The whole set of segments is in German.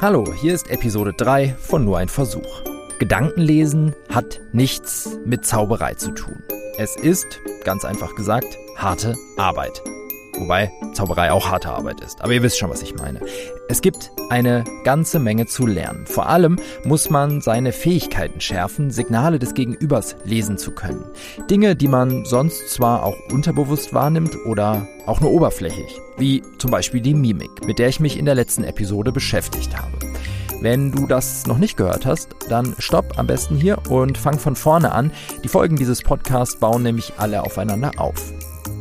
Hallo, hier ist Episode 3 von Nur ein Versuch. Gedankenlesen hat nichts mit Zauberei zu tun. Es ist, ganz einfach gesagt, harte Arbeit. Wobei Zauberei auch harte Arbeit ist. Aber ihr wisst schon, was ich meine. Es gibt eine ganze Menge zu lernen. Vor allem muss man seine Fähigkeiten schärfen, Signale des Gegenübers lesen zu können. Dinge, die man sonst zwar auch unterbewusst wahrnimmt oder auch nur oberflächlich. Wie zum Beispiel die Mimik, mit der ich mich in der letzten Episode beschäftigt habe. Wenn du das noch nicht gehört hast, dann stopp am besten hier und fang von vorne an. Die Folgen dieses Podcasts bauen nämlich alle aufeinander auf.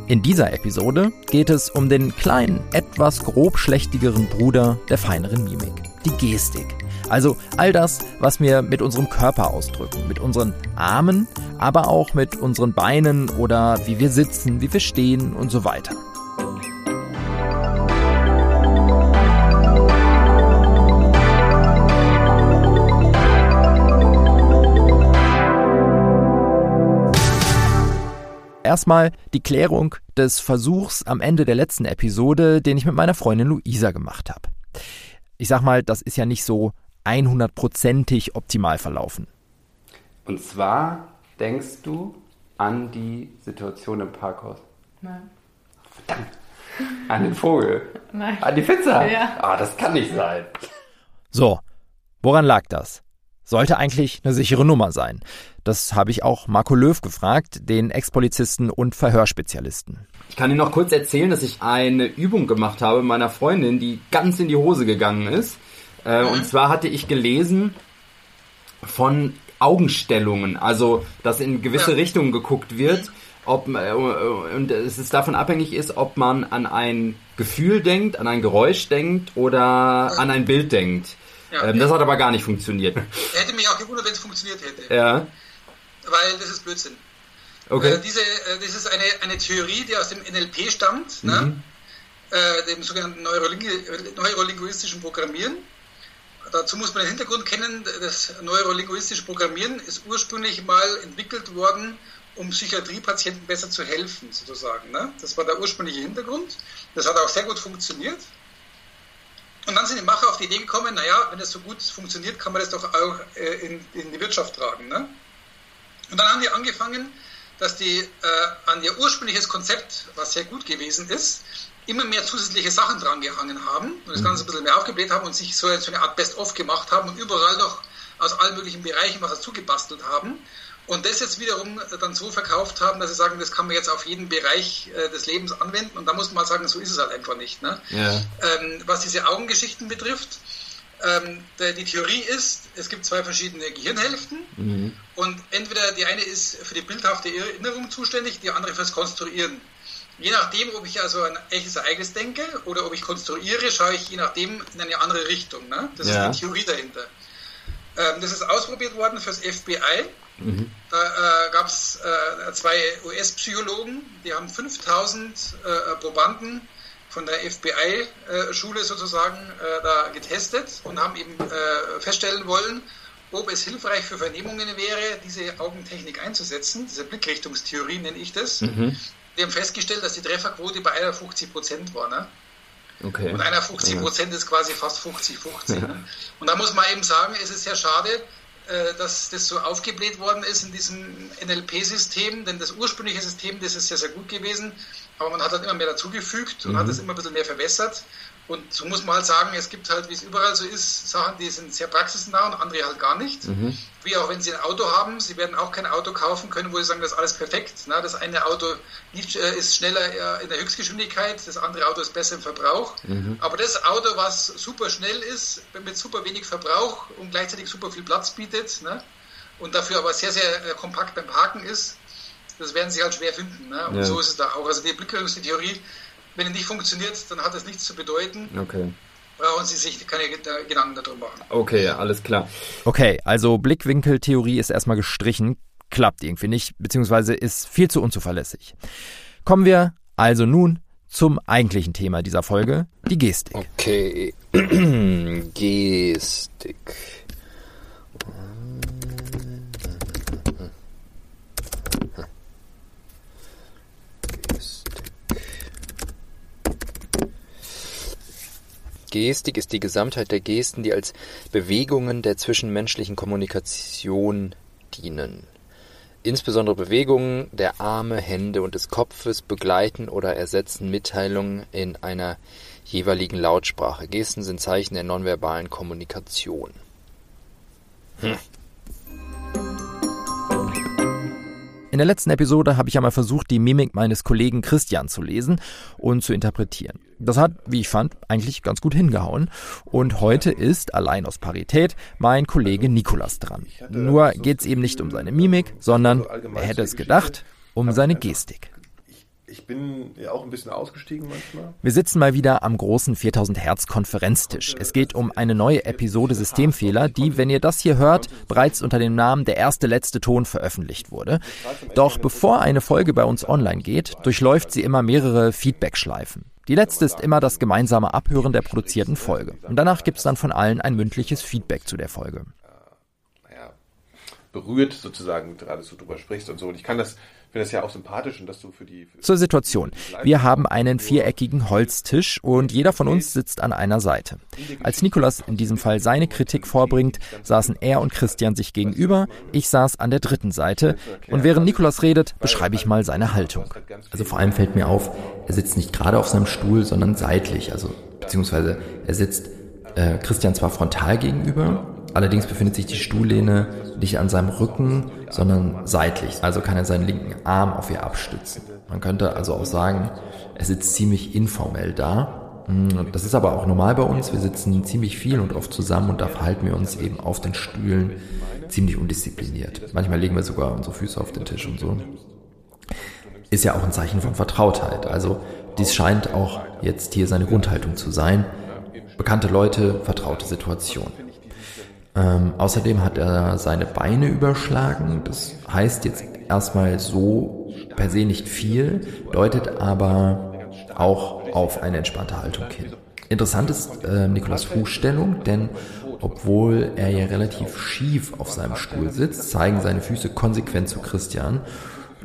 In dieser Episode geht es um den kleinen, etwas grobschlächtigeren Bruder der feineren Mimik, die Gestik. Also all das, was wir mit unserem Körper ausdrücken, mit unseren Armen, aber auch mit unseren Beinen oder wie wir sitzen, wie wir stehen und so weiter. Erstmal die Klärung des Versuchs am Ende der letzten Episode, den ich mit meiner Freundin Luisa gemacht habe. Ich sag mal, das ist ja nicht so 100%ig optimal verlaufen. Und zwar denkst du an die Situation im Parkhaus? Nein. Verdammt. An den Vogel? Nein. An die Pizza? Ja. Ah, das kann nicht sein. So, woran lag das? Sollte eigentlich eine sichere Nummer sein. Das habe ich auch Marco Löw gefragt, den Ex-Polizisten und Verhörspezialisten. Ich kann Ihnen noch kurz erzählen, dass ich eine Übung gemacht habe mit meiner Freundin, die ganz in die Hose gegangen ist. Äh, Und zwar hatte ich gelesen von Augenstellungen, also dass in gewisse Richtungen geguckt wird, ob äh, und es ist davon abhängig ist, ob man an ein Gefühl denkt, an ein Geräusch denkt oder an ein Bild denkt. Ja. Ähm, das hat aber gar nicht funktioniert. Hätte mich auch gewundert, wenn es funktioniert hätte. ja, Weil das ist Blödsinn. okay. Äh, diese, äh, das ist eine, eine Theorie, die aus dem NLP stammt, ne? äh, dem sogenannten Neuroling neurolinguistischen Programmieren. Dazu muss man den Hintergrund kennen, das neurolinguistische Programmieren ist ursprünglich mal entwickelt worden, um Psychiatriepatienten besser zu helfen, sozusagen. Ne? Das war der ursprüngliche Hintergrund. Das hat auch sehr gut funktioniert. Und dann sind die Macher auf die Idee gekommen, naja, wenn das so gut funktioniert, kann man das doch auch äh, in, in die Wirtschaft tragen. Ne? Und dann haben die angefangen, dass die äh, an ihr ursprüngliches Konzept, was sehr gut gewesen ist, immer mehr zusätzliche Sachen dran gehangen haben und das Ganze ein bisschen mehr aufgebläht haben und sich so, so eine Art Best-of gemacht haben und überall noch aus allen möglichen Bereichen was dazu gebastelt haben. Und das jetzt wiederum dann so verkauft haben, dass sie sagen, das kann man jetzt auf jeden Bereich äh, des Lebens anwenden. Und da muss man halt sagen, so ist es halt einfach nicht. Ne? Ja. Ähm, was diese Augengeschichten betrifft, ähm, der, die Theorie ist, es gibt zwei verschiedene Gehirnhälften und entweder die eine ist für die bildhafte Erinnerung zuständig, die andere fürs Konstruieren. Je nachdem, ob ich also ein echtes Ereignis denke oder ob ich konstruiere, schaue ich je nachdem in eine andere Richtung. Ne? Das Ja. ist die Theorie dahinter. Ähm, das ist ausprobiert worden fürs FBI. Da äh, gab es äh, zwei US-Psychologen, die haben 5000 äh, Probanden von der FBI-Schule sozusagen äh, da getestet und haben eben äh, feststellen wollen, ob es hilfreich für Vernehmungen wäre, diese Augentechnik einzusetzen. Diese Blickrichtungstheorie nenne ich das. Die haben festgestellt, dass die Trefferquote bei 51 Prozent war. Ne? Okay. Und 51 Prozent ist quasi fast 50-50. ne? Und da muss man eben sagen, es ist sehr schade, äh, dass das so aufgebläht worden ist in diesem NLP-System, denn das ursprüngliche System, das ist sehr, sehr gut gewesen, aber man hat halt immer mehr dazugefügt und hat es immer ein bisschen mehr verwässert. Und so muss man halt sagen, es gibt halt, wie es überall so ist, Sachen, die sind sehr praxisnah und andere halt gar nicht. Wie auch wenn Sie ein Auto haben, Sie werden auch kein Auto kaufen können, wo Sie sagen, das ist alles perfekt. Na, das eine Auto äh, ist schneller äh, in der Höchstgeschwindigkeit, das andere Auto ist besser im Verbrauch. Aber das Auto, was super schnell ist, mit super wenig Verbrauch und gleichzeitig super viel Platz bietet ne, und dafür aber sehr, sehr äh, kompakt beim Parken ist, das werden Sie halt schwer finden. Ne? Und Ja. so ist es da auch. Also die Blickrichtungstheorie, wenn die nicht funktioniert, dann hat das nichts zu bedeuten. Okay. Brauchen Sie sich keine Ged- Gedanken darüber machen. Okay, alles klar. Okay, also Blickwinkeltheorie ist erstmal gestrichen, klappt irgendwie nicht, beziehungsweise ist viel zu unzuverlässig. Kommen wir also nun zum eigentlichen Thema dieser Folge, die Gestik. Okay. Gestik. Gestik. Ist die Gesamtheit der Gesten, die als Bewegungen der zwischenmenschlichen Kommunikation dienen. Insbesondere Bewegungen der Arme, Hände und des Kopfes begleiten oder ersetzen Mitteilungen in einer jeweiligen Lautsprache. Gesten sind Zeichen der nonverbalen Kommunikation. Hm. In der letzten Episode habe ich einmal versucht, die Mimik meines Kollegen Christian zu lesen und zu interpretieren. Das hat, wie ich fand, eigentlich ganz gut hingehauen. Und heute ist, allein aus Parität, mein Kollege Nikolas dran. Nur geht es eben nicht um seine Mimik, sondern, wer hätte es gedacht, um seine Gestik ich bin ja auch ein bisschen ausgestiegen manchmal. Wir sitzen mal wieder am großen 4000 Hertz Konferenztisch. Es geht um eine neue Episode Systemfehler, die, wenn ihr das hier hört, bereits unter dem Namen Der erste letzte Ton veröffentlicht wurde. Doch bevor eine Folge bei uns online geht, durchläuft sie immer mehrere Feedback-Schleifen. Die letzte ist immer das gemeinsame Abhören der produzierten Folge. Und danach gibt es dann von allen ein mündliches Feedback zu der Folge. Naja, berührt sozusagen, gerade so drüber sprichst und so. Und ich kann das finde das ja auch sympathisch und dass du für die. Für Zur Situation. Wir haben einen viereckigen Holztisch und jeder von uns sitzt an einer Seite. Als Nikolas in diesem Fall seine Kritik vorbringt, saßen er und Christian sich gegenüber, ich saß an der dritten Seite und während Nikolas redet, beschreibe ich mal seine Haltung. Also vor allem fällt mir auf, er sitzt nicht gerade auf seinem Stuhl, sondern seitlich, also beziehungsweise er sitzt äh, Christian zwar frontal gegenüber, allerdings befindet sich die Stuhllehne nicht an seinem Rücken, sondern seitlich. Also kann er seinen linken Arm auf ihr abstützen. Man könnte also auch sagen, er sitzt ziemlich informell da. Hm, das ist aber auch normal bei uns. Wir sitzen ziemlich viel und oft zusammen und da verhalten wir uns eben auf den Stühlen ziemlich undiszipliniert. Manchmal legen wir sogar unsere Füße auf den Tisch und so. Ist ja auch ein Zeichen von Vertrautheit. Also dies scheint auch jetzt hier seine Grundhaltung zu sein. Bekannte Leute, vertraute Situation. Ähm, außerdem hat er seine Beine überschlagen. Das heißt jetzt erstmal so per se nicht viel, deutet aber auch auf eine entspannte Haltung hin. Interessant ist äh, Nikolas Fußstellung, denn obwohl er ja relativ schief auf seinem Stuhl sitzt, zeigen seine Füße konsequent zu Christian.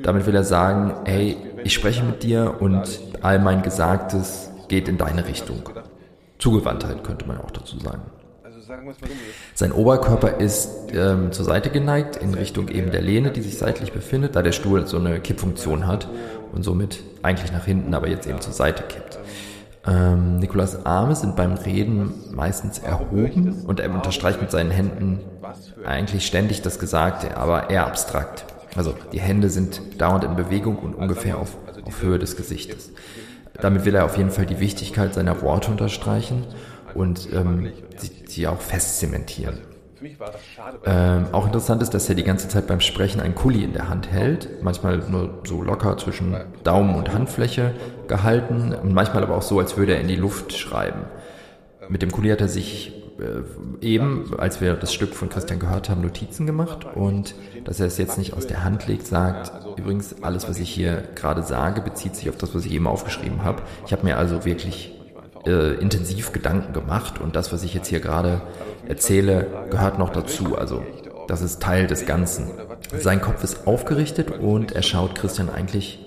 Damit will er sagen, hey, ich spreche mit dir und all mein Gesagtes geht in deine Richtung. Zugewandtheit könnte man auch dazu sagen. Sein Oberkörper ist ähm, zur Seite geneigt in Richtung eben der Lehne, die sich seitlich befindet, da der Stuhl so eine Kippfunktion hat und somit eigentlich nach hinten, aber jetzt eben zur Seite kippt. Ähm, Nikolas Arme sind beim Reden meistens erhoben und er unterstreicht mit seinen Händen eigentlich ständig das Gesagte, aber eher abstrakt. Also die Hände sind dauernd in Bewegung und ungefähr auf, auf Höhe des Gesichtes. Damit will er auf jeden Fall die Wichtigkeit seiner Worte unterstreichen und ähm, sie, sie auch fest zementieren. Ähm, auch interessant ist, dass er die ganze Zeit beim Sprechen einen Kuli in der Hand hält, manchmal nur so locker zwischen Daumen und Handfläche gehalten und manchmal aber auch so, als würde er in die Luft schreiben. Mit dem Kuli hat er sich äh, eben, als wir das Stück von Christian gehört haben, Notizen gemacht und dass er es jetzt nicht aus der Hand legt, sagt, übrigens, alles, was ich hier gerade sage, bezieht sich auf das, was ich eben aufgeschrieben habe. Ich habe mir also wirklich äh, intensiv Gedanken gemacht und das, was ich jetzt hier gerade erzähle, gehört noch dazu. Also das ist Teil des Ganzen. Sein Kopf ist aufgerichtet und er schaut Christian eigentlich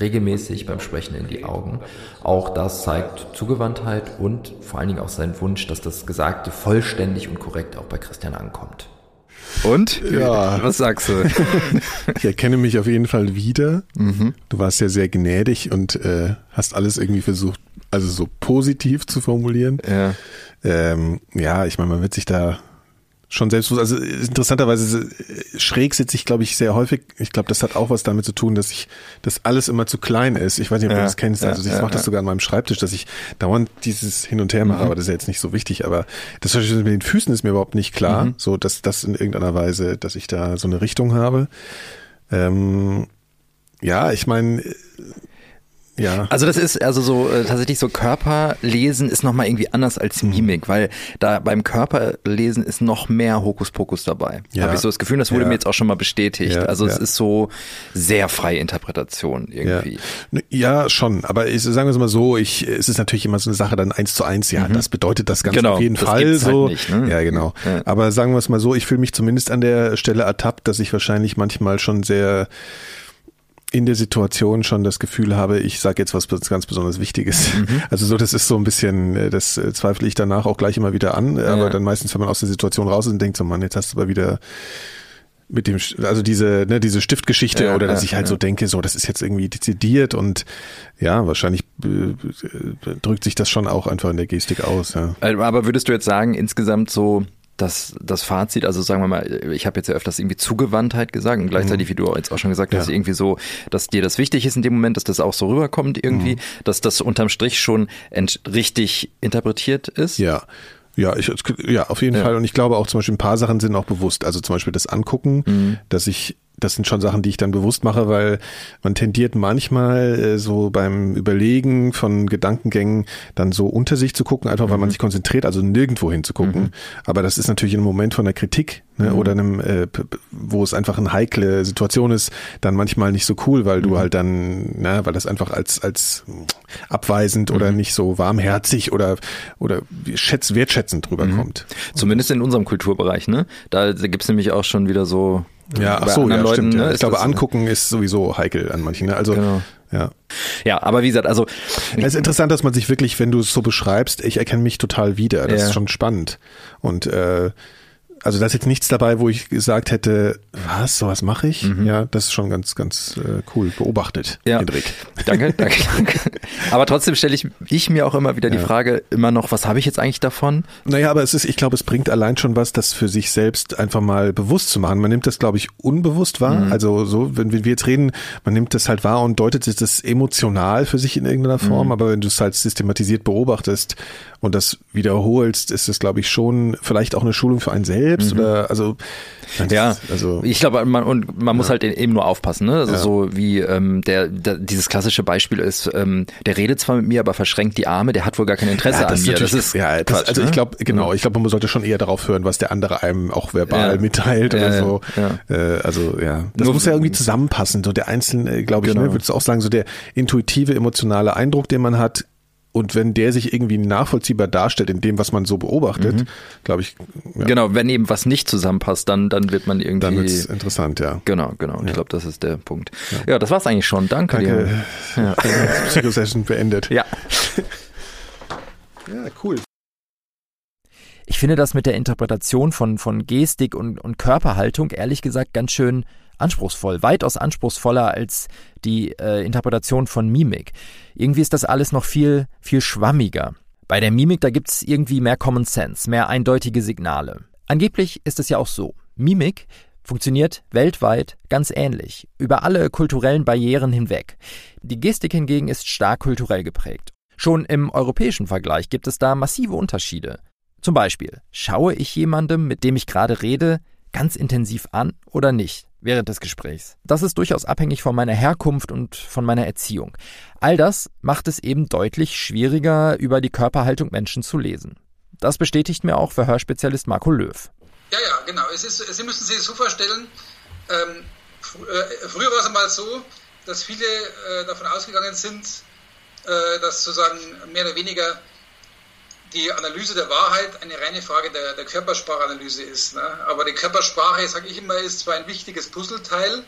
regelmäßig beim Sprechen in die Augen. Auch das zeigt Zugewandtheit und vor allen Dingen auch seinen Wunsch, dass das Gesagte vollständig und korrekt auch bei Christian ankommt. Und? Ja. Was sagst du? ich erkenne mich auf jeden Fall wieder. Mhm. Du warst ja sehr gnädig und äh, hast alles irgendwie versucht, also so positiv zu formulieren. Ja. Ähm, ja, ich meine, man wird sich da schon selbstbewusst. Also interessanterweise schräg sitze ich, glaube ich, sehr häufig. Ich glaube, das hat auch was damit zu tun, dass ich, dass alles immer zu klein ist. Ich weiß nicht, ob ja, du das kennst. Also ich ja, mache das sogar an meinem Schreibtisch, dass ich dauernd dieses Hin und Her mache, mhm. aber das ist ja jetzt nicht so wichtig. Aber das mit den Füßen ist mir überhaupt nicht klar, mhm. so dass das in irgendeiner Weise, dass ich da so eine Richtung habe. Ähm, ja, ich meine, ja. Also das ist also so äh, tatsächlich so Körperlesen ist nochmal irgendwie anders als. Mimik, weil da beim Körperlesen ist noch mehr Hokuspokus dabei. Ja. Habe ich so das Gefühl, das wurde ja. mir jetzt auch schon mal bestätigt. Ja. Also es ist so sehr freie Interpretation irgendwie. Ja, schon. Aber ich, sagen wir es mal so, ich, es ist natürlich immer so eine Sache dann eins zu eins. Ja, mhm. das bedeutet das Ganze genau, auf jeden Fall so. Halt nicht, ne? Ja, genau. Aber sagen wir es mal so, ich fühle mich zumindest an der Stelle ertappt, dass ich wahrscheinlich manchmal schon sehr in der Situation schon das Gefühl habe, ich sage jetzt was ganz besonders Wichtiges. Mhm. Also so, das ist so ein bisschen, äh, das äh, zweifle ich danach auch gleich immer wieder an, ja. aber dann meistens, wenn man aus der Situation raus ist und denkt so, Mann, jetzt hast du aber wieder mit dem, also diese, ne, diese Stiftgeschichte ja, oder dass ich halt ja. so denke, so, das ist jetzt irgendwie dezidiert und ja, wahrscheinlich äh, drückt sich das schon auch einfach in der Gestik aus. Ja. Aber würdest du jetzt sagen, insgesamt so das, das Fazit, also sagen wir mal, ich habe jetzt ja öfters irgendwie Zugewandtheit gesagt und gleichzeitig, mhm. wie du jetzt auch schon gesagt hast, ja. irgendwie so, dass dir das wichtig ist in dem Moment, dass das auch so rüberkommt irgendwie, mhm. dass das unterm Strich schon richtig interpretiert ist. Ja. Ja, ich, ja, auf jeden ja. Fall. Und ich glaube auch zum Beispiel ein paar Sachen sind auch bewusst. Also zum Beispiel das Angucken, mhm. dass ich das sind schon Sachen, die ich dann bewusst mache, weil man tendiert manchmal äh, so beim Überlegen von Gedankengängen dann so unter sich zu gucken, einfach weil man mhm. sich konzentriert, also nirgendwo hinzugucken. Mhm. Aber das ist natürlich im Moment von der Kritik ne, mhm. oder einem, äh, wo es einfach eine heikle Situation ist, dann manchmal nicht so cool, weil du mhm. halt dann, na, weil das einfach als als abweisend oder mhm. nicht so warmherzig oder oder schätz, wertschätzend rüberkommt. Zumindest in unserem Kulturbereich, ne? Da, da gibt's nämlich auch schon wieder so ja, ach so, ja, Leuten, stimmt. Ja. Ne, ich glaube, angucken ist sowieso heikel an manchen. Ne? Also genau. Ja. Ja, aber wie gesagt, also. Es ist interessant, dass man sich wirklich, wenn du es so beschreibst, ich erkenne mich total wieder. Das ja. ist schon spannend. Und äh, also da ist jetzt nichts dabei, wo ich gesagt hätte, was, sowas mache ich? Mhm. Ja, das ist schon ganz, ganz äh, cool beobachtet, ja. Hendrik. Danke, danke, danke. Aber trotzdem stelle ich, ich mir auch immer wieder ja. die Frage, immer noch, was habe ich jetzt eigentlich davon? Naja, aber es ist, ich glaube, es bringt allein schon was, das für sich selbst einfach mal bewusst zu machen. Man nimmt das, glaube ich, unbewusst wahr. Mhm. Also so, wenn, wenn wir jetzt reden, man nimmt das halt wahr und deutet das emotional für sich in irgendeiner Form, mhm. aber wenn du es halt systematisiert beobachtest und das wiederholst, ist es, glaube ich, schon vielleicht auch eine Schulung für einen selbst mhm. oder also ja, also ich glaube, man und man ja. muss halt eben nur aufpassen, ne? Also ja. so wie ähm, der, der dieses klassische Beispiel ist, ähm, der redet zwar mit mir, aber verschränkt die Arme, der hat wohl gar kein Interesse ja, an mir. Das ist ja, das, Quatsch, also ne? ich glaube genau, ich glaube, man sollte schon eher darauf hören, was der andere einem auch verbal mitteilt oder so. Äh, also ja, das nur, muss ja irgendwie zusammenpassen. So der einzelne, glaube ich, ne, genau. ne, würdest du auch sagen, so der intuitive emotionale Eindruck, den man hat, und wenn der sich irgendwie nachvollziehbar darstellt in dem, was man so beobachtet, mhm. glaube ich. Ja. Genau, wenn eben was nicht zusammenpasst, dann, dann wird man irgendwie. Dann wird's interessant, ja. Genau, genau. Und ja. ich glaube, das ist der Punkt. Ja, ja das war's eigentlich schon. Danke, Danke. dir. Ja. Psychosession beendet. Ja. ja, cool. Ich finde das mit der Interpretation von, von Gestik und, und Körperhaltung ehrlich gesagt ganz schön anspruchsvoll, weitaus anspruchsvoller als die äh, Interpretation von Mimik. Irgendwie ist das alles noch viel, viel schwammiger. Bei der Mimik, da gibt's irgendwie mehr Common Sense, mehr eindeutige Signale. Angeblich ist es ja auch so. Mimik funktioniert weltweit ganz ähnlich, über alle kulturellen Barrieren hinweg. Die Gestik hingegen ist stark kulturell geprägt. Schon im europäischen Vergleich gibt es da massive Unterschiede. Zum Beispiel, schaue ich jemandem, mit dem ich gerade rede, ganz intensiv an oder nicht während des Gesprächs. Das ist durchaus abhängig von meiner Herkunft und von meiner Erziehung. All das macht es eben deutlich schwieriger, über die Körperhaltung Menschen zu lesen. Das bestätigt mir auch Verhörspezialist Marco Löw. Ja, ja, genau. Ist, Sie müssen sich so vorstellen, ähm, äh, früher war es einmal so, dass viele äh, davon ausgegangen sind, äh, dass sozusagen mehr oder weniger die Analyse der Wahrheit eine reine Frage der, der Körpersprachanalyse ist. Ne? Aber die Körpersprache, sage ich immer, ist zwar ein wichtiges Puzzleteil,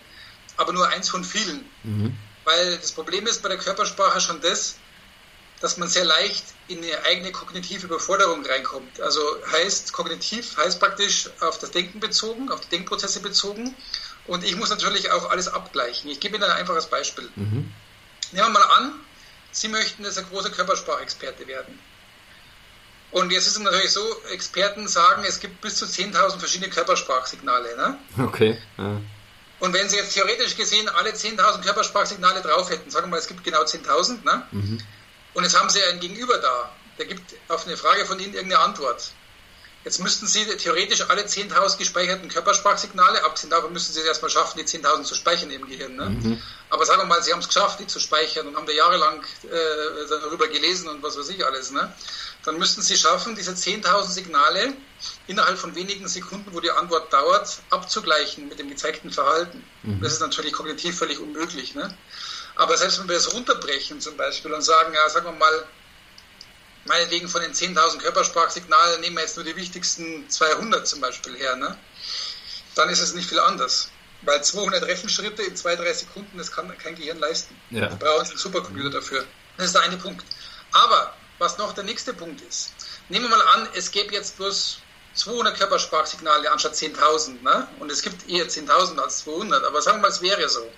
aber nur eins von vielen. Mhm. Weil das Problem ist bei der Körpersprache schon das, dass man sehr leicht in eine eigene kognitive Überforderung reinkommt. Also heißt, kognitiv heißt praktisch auf das Denken bezogen, auf die Denkprozesse bezogen. Und ich muss natürlich auch alles abgleichen. Ich gebe Ihnen ein einfaches Beispiel. Mhm. Nehmen wir mal an, Sie möchten jetzt ein großer Körpersprachexperte werden. Und jetzt ist es natürlich so, Experten sagen, es gibt bis zu 10.000 verschiedene Körpersprachsignale. Ne? Okay. Ja. Und wenn Sie jetzt theoretisch gesehen alle 10.000 Körpersprachsignale drauf hätten, sagen wir mal, es gibt genau 10.000, ne? Mhm. und jetzt haben Sie einen Gegenüber da, der gibt auf eine Frage von Ihnen irgendeine Antwort. Jetzt müssten Sie theoretisch alle 10.000 gespeicherten Körpersprachsignale, abgesehen davon müssen Sie es erstmal schaffen, die 10.000 zu speichern im Gehirn. Ne? Mhm. Aber sagen wir mal, Sie haben es geschafft, die zu speichern und haben da jahrelang äh, darüber gelesen und was weiß ich alles. Ne? Dann müssten Sie schaffen, diese 10.000 Signale innerhalb von wenigen Sekunden, wo die Antwort dauert, abzugleichen mit dem gezeigten Verhalten. Mhm. Das ist natürlich kognitiv völlig unmöglich. Ne? Aber selbst wenn wir das runterbrechen zum Beispiel und sagen, ja, sagen wir mal, meinetwegen von den 10.000 Körpersprachsignalen nehmen wir jetzt nur die wichtigsten 200 zum Beispiel her, ne? dann ist es nicht viel anders. Weil 200 Rechenschritte in zwei, drei Sekunden, das kann kein Gehirn leisten. Ja. Wir brauchen einen Supercomputer dafür. Das ist der eine Punkt. Aber was noch der nächste Punkt ist, nehmen wir mal an, es gäbe jetzt bloß 200 Körpersprachsignale anstatt 10.000. Ne? Und es gibt eher 10.000 als 200, aber sagen wir mal, es wäre so.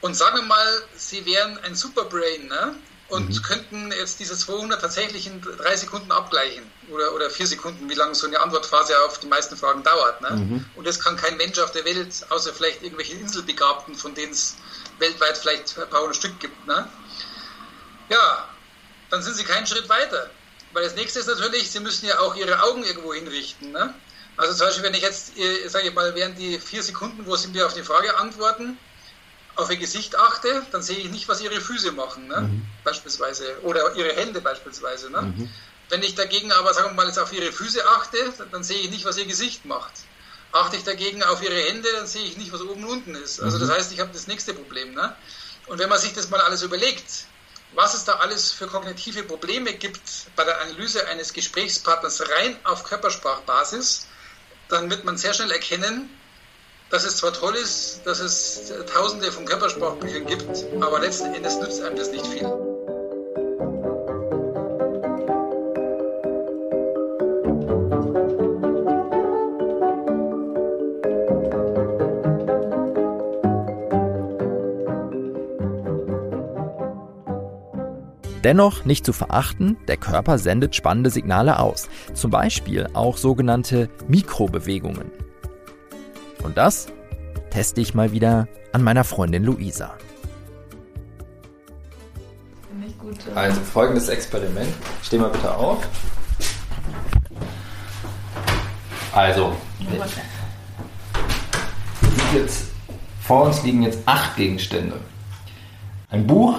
Und sagen wir mal, Sie wären ein Superbrain ne? Und könnten jetzt diese 200 tatsächlich in drei Sekunden abgleichen oder, oder vier Sekunden, wie lange so eine Antwortphase auf die meisten Fragen dauert. Ne? Und das kann kein Mensch auf der Welt, außer vielleicht irgendwelche Inselbegabten, von denen es weltweit vielleicht ein paar hundert Stück gibt. Ne? Ja, dann sind Sie keinen Schritt weiter. Weil das nächste ist natürlich, Sie müssen ja auch Ihre Augen irgendwo hinrichten. Ne? Also zum Beispiel, wenn ich jetzt, äh, sage ich mal, während die vier Sekunden, wo Sie mir auf die Frage antworten, auf Ihr Gesicht achte, dann sehe ich nicht, was Ihre Füße machen, ne? beispielsweise, oder Ihre Hände beispielsweise. Ne? Wenn ich dagegen aber, sagen wir mal, jetzt auf Ihre Füße achte, dann, dann sehe ich nicht, was Ihr Gesicht macht. Achte ich dagegen auf Ihre Hände, dann sehe ich nicht, was oben und unten ist. Also das heißt, ich habe das nächste Problem. Ne? Und wenn man sich das mal alles überlegt, was es da alles für kognitive Probleme gibt bei der Analyse eines Gesprächspartners rein auf Körpersprachbasis, dann wird man sehr schnell erkennen, dass es zwar toll ist, dass es tausende von Körpersprachbüchern gibt, aber letzten Endes nützt einem das nicht viel. Dennoch nicht zu verachten, der Körper sendet spannende Signale aus, zum Beispiel auch sogenannte Mikrobewegungen. Und das teste ich mal wieder an meiner Freundin Luisa. Finde ich gut. Also folgendes Experiment. Steh mal bitte auf. Also, jetzt, vor uns liegen jetzt acht Gegenstände. Ein Buch,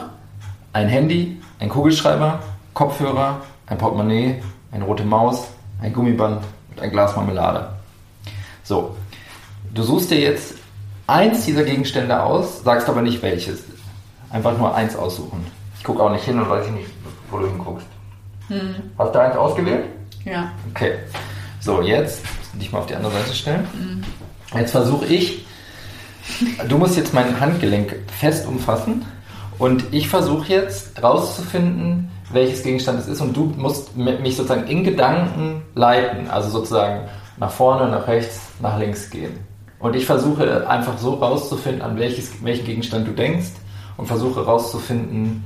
ein Handy, ein Kugelschreiber, Kopfhörer, ein Portemonnaie, eine rote Maus, ein Gummiband und ein Glas Marmelade. So, du suchst dir jetzt eins dieser Gegenstände aus, sagst aber nicht welches. Einfach nur eins aussuchen. Ich gucke auch nicht hin und weiß ich nicht, wo du hinguckst. Hast du eins ausgewählt? Ja. Okay. So, jetzt dich mal auf die andere Seite stellen. Jetzt versuche ich, du musst jetzt mein Handgelenk fest umfassen und ich versuche jetzt rauszufinden, welches Gegenstand es ist und du musst mi- mich sozusagen in Gedanken leiten, also sozusagen nach vorne, nach rechts, nach links gehen. Und ich versuche einfach so rauszufinden, an welches, welchen Gegenstand du denkst und versuche rauszufinden,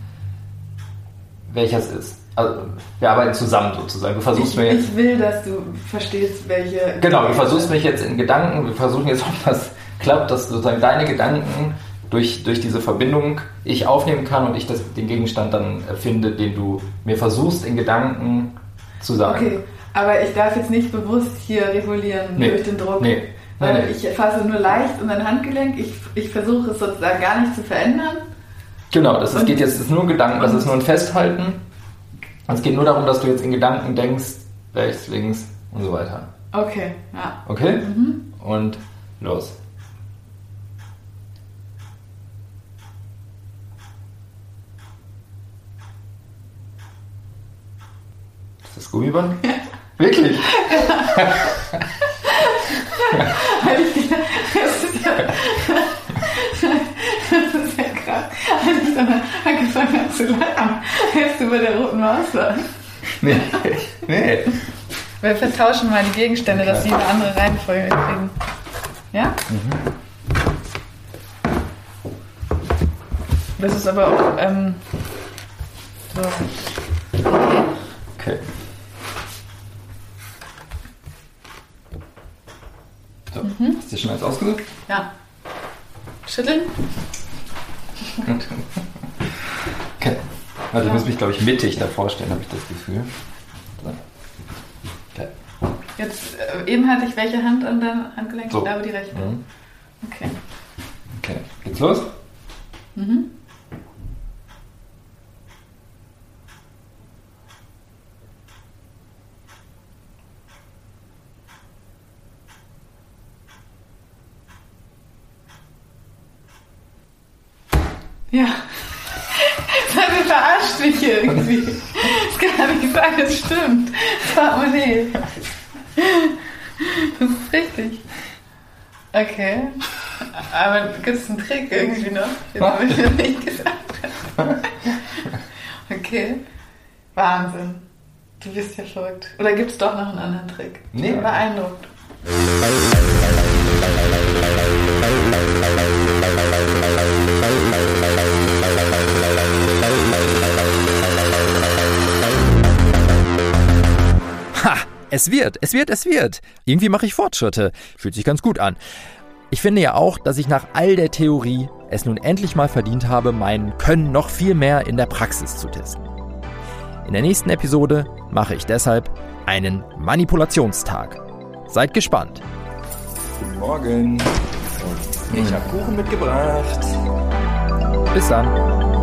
welcher es ist. Also, wir arbeiten zusammen sozusagen. Du versuchst Ich, mir jetzt. ich will, dass du verstehst, welche. Genau, du versuchst mich jetzt in Gedanken, wir versuchen jetzt, ob das klappt, dass sozusagen deine Gedanken durch, durch diese Verbindung ich aufnehmen kann und ich das, den Gegenstand dann finde, den du mir versuchst in Gedanken zu sagen. Okay, aber ich darf jetzt nicht bewusst hier regulieren Nee. durch den Druck. Nee. Weil ich fasse nur leicht um dein Handgelenk. Ich, ich versuche es sozusagen gar nicht zu verändern. Genau, das ist, geht jetzt, ist nur ein Gedanken, das ist nur ein Festhalten. Es geht nur darum, dass du jetzt in Gedanken denkst, rechts, links und so weiter. Okay, ja. Okay? Und los. Ist das Gummiband? Wirklich? Weil ich, das ist ja, das ist ja krass. Als ich dann angefangen habe zu lachen, als du bei der roten Maus. Nee. Nee. Wir vertauschen mal die Gegenstände, dass sie eine andere Reihenfolge kriegen. Ja? Das ist aber auch, ähm, so. Okay. Okay. So, hast du dir schon eins ausgesucht? Ja. Schütteln? Okay. Also ich muss mich, glaube ich, mittig davor stellen, habe ich das Gefühl. So. Okay. Jetzt, äh, eben hatte ich welche Hand an deinem Handgelenk? So. Ich glaube die rechte. Mhm. Okay. Okay. Geht's los? Mhm. Ja. Seine verarscht mich hier irgendwie. Das kann nicht sein, das stimmt. Portemonnaie. Das ist richtig. Okay. Aber gibt es einen Trick irgendwie noch, den ich noch nicht gesagt habe? Okay. Wahnsinn. Du bist ja verrückt. Oder gibt es doch noch einen anderen Trick? Nee. beeindruckt. Es wird, es wird, es wird. Irgendwie mache ich Fortschritte. Fühlt sich ganz gut an. Ich finde ja auch, dass ich nach all der Theorie es nun endlich mal verdient habe, mein Können noch viel mehr in der Praxis zu testen. In der nächsten Episode mache ich deshalb einen Manipulationstag. Seid gespannt. Guten Morgen. Ich habe Kuchen mitgebracht. Bis dann.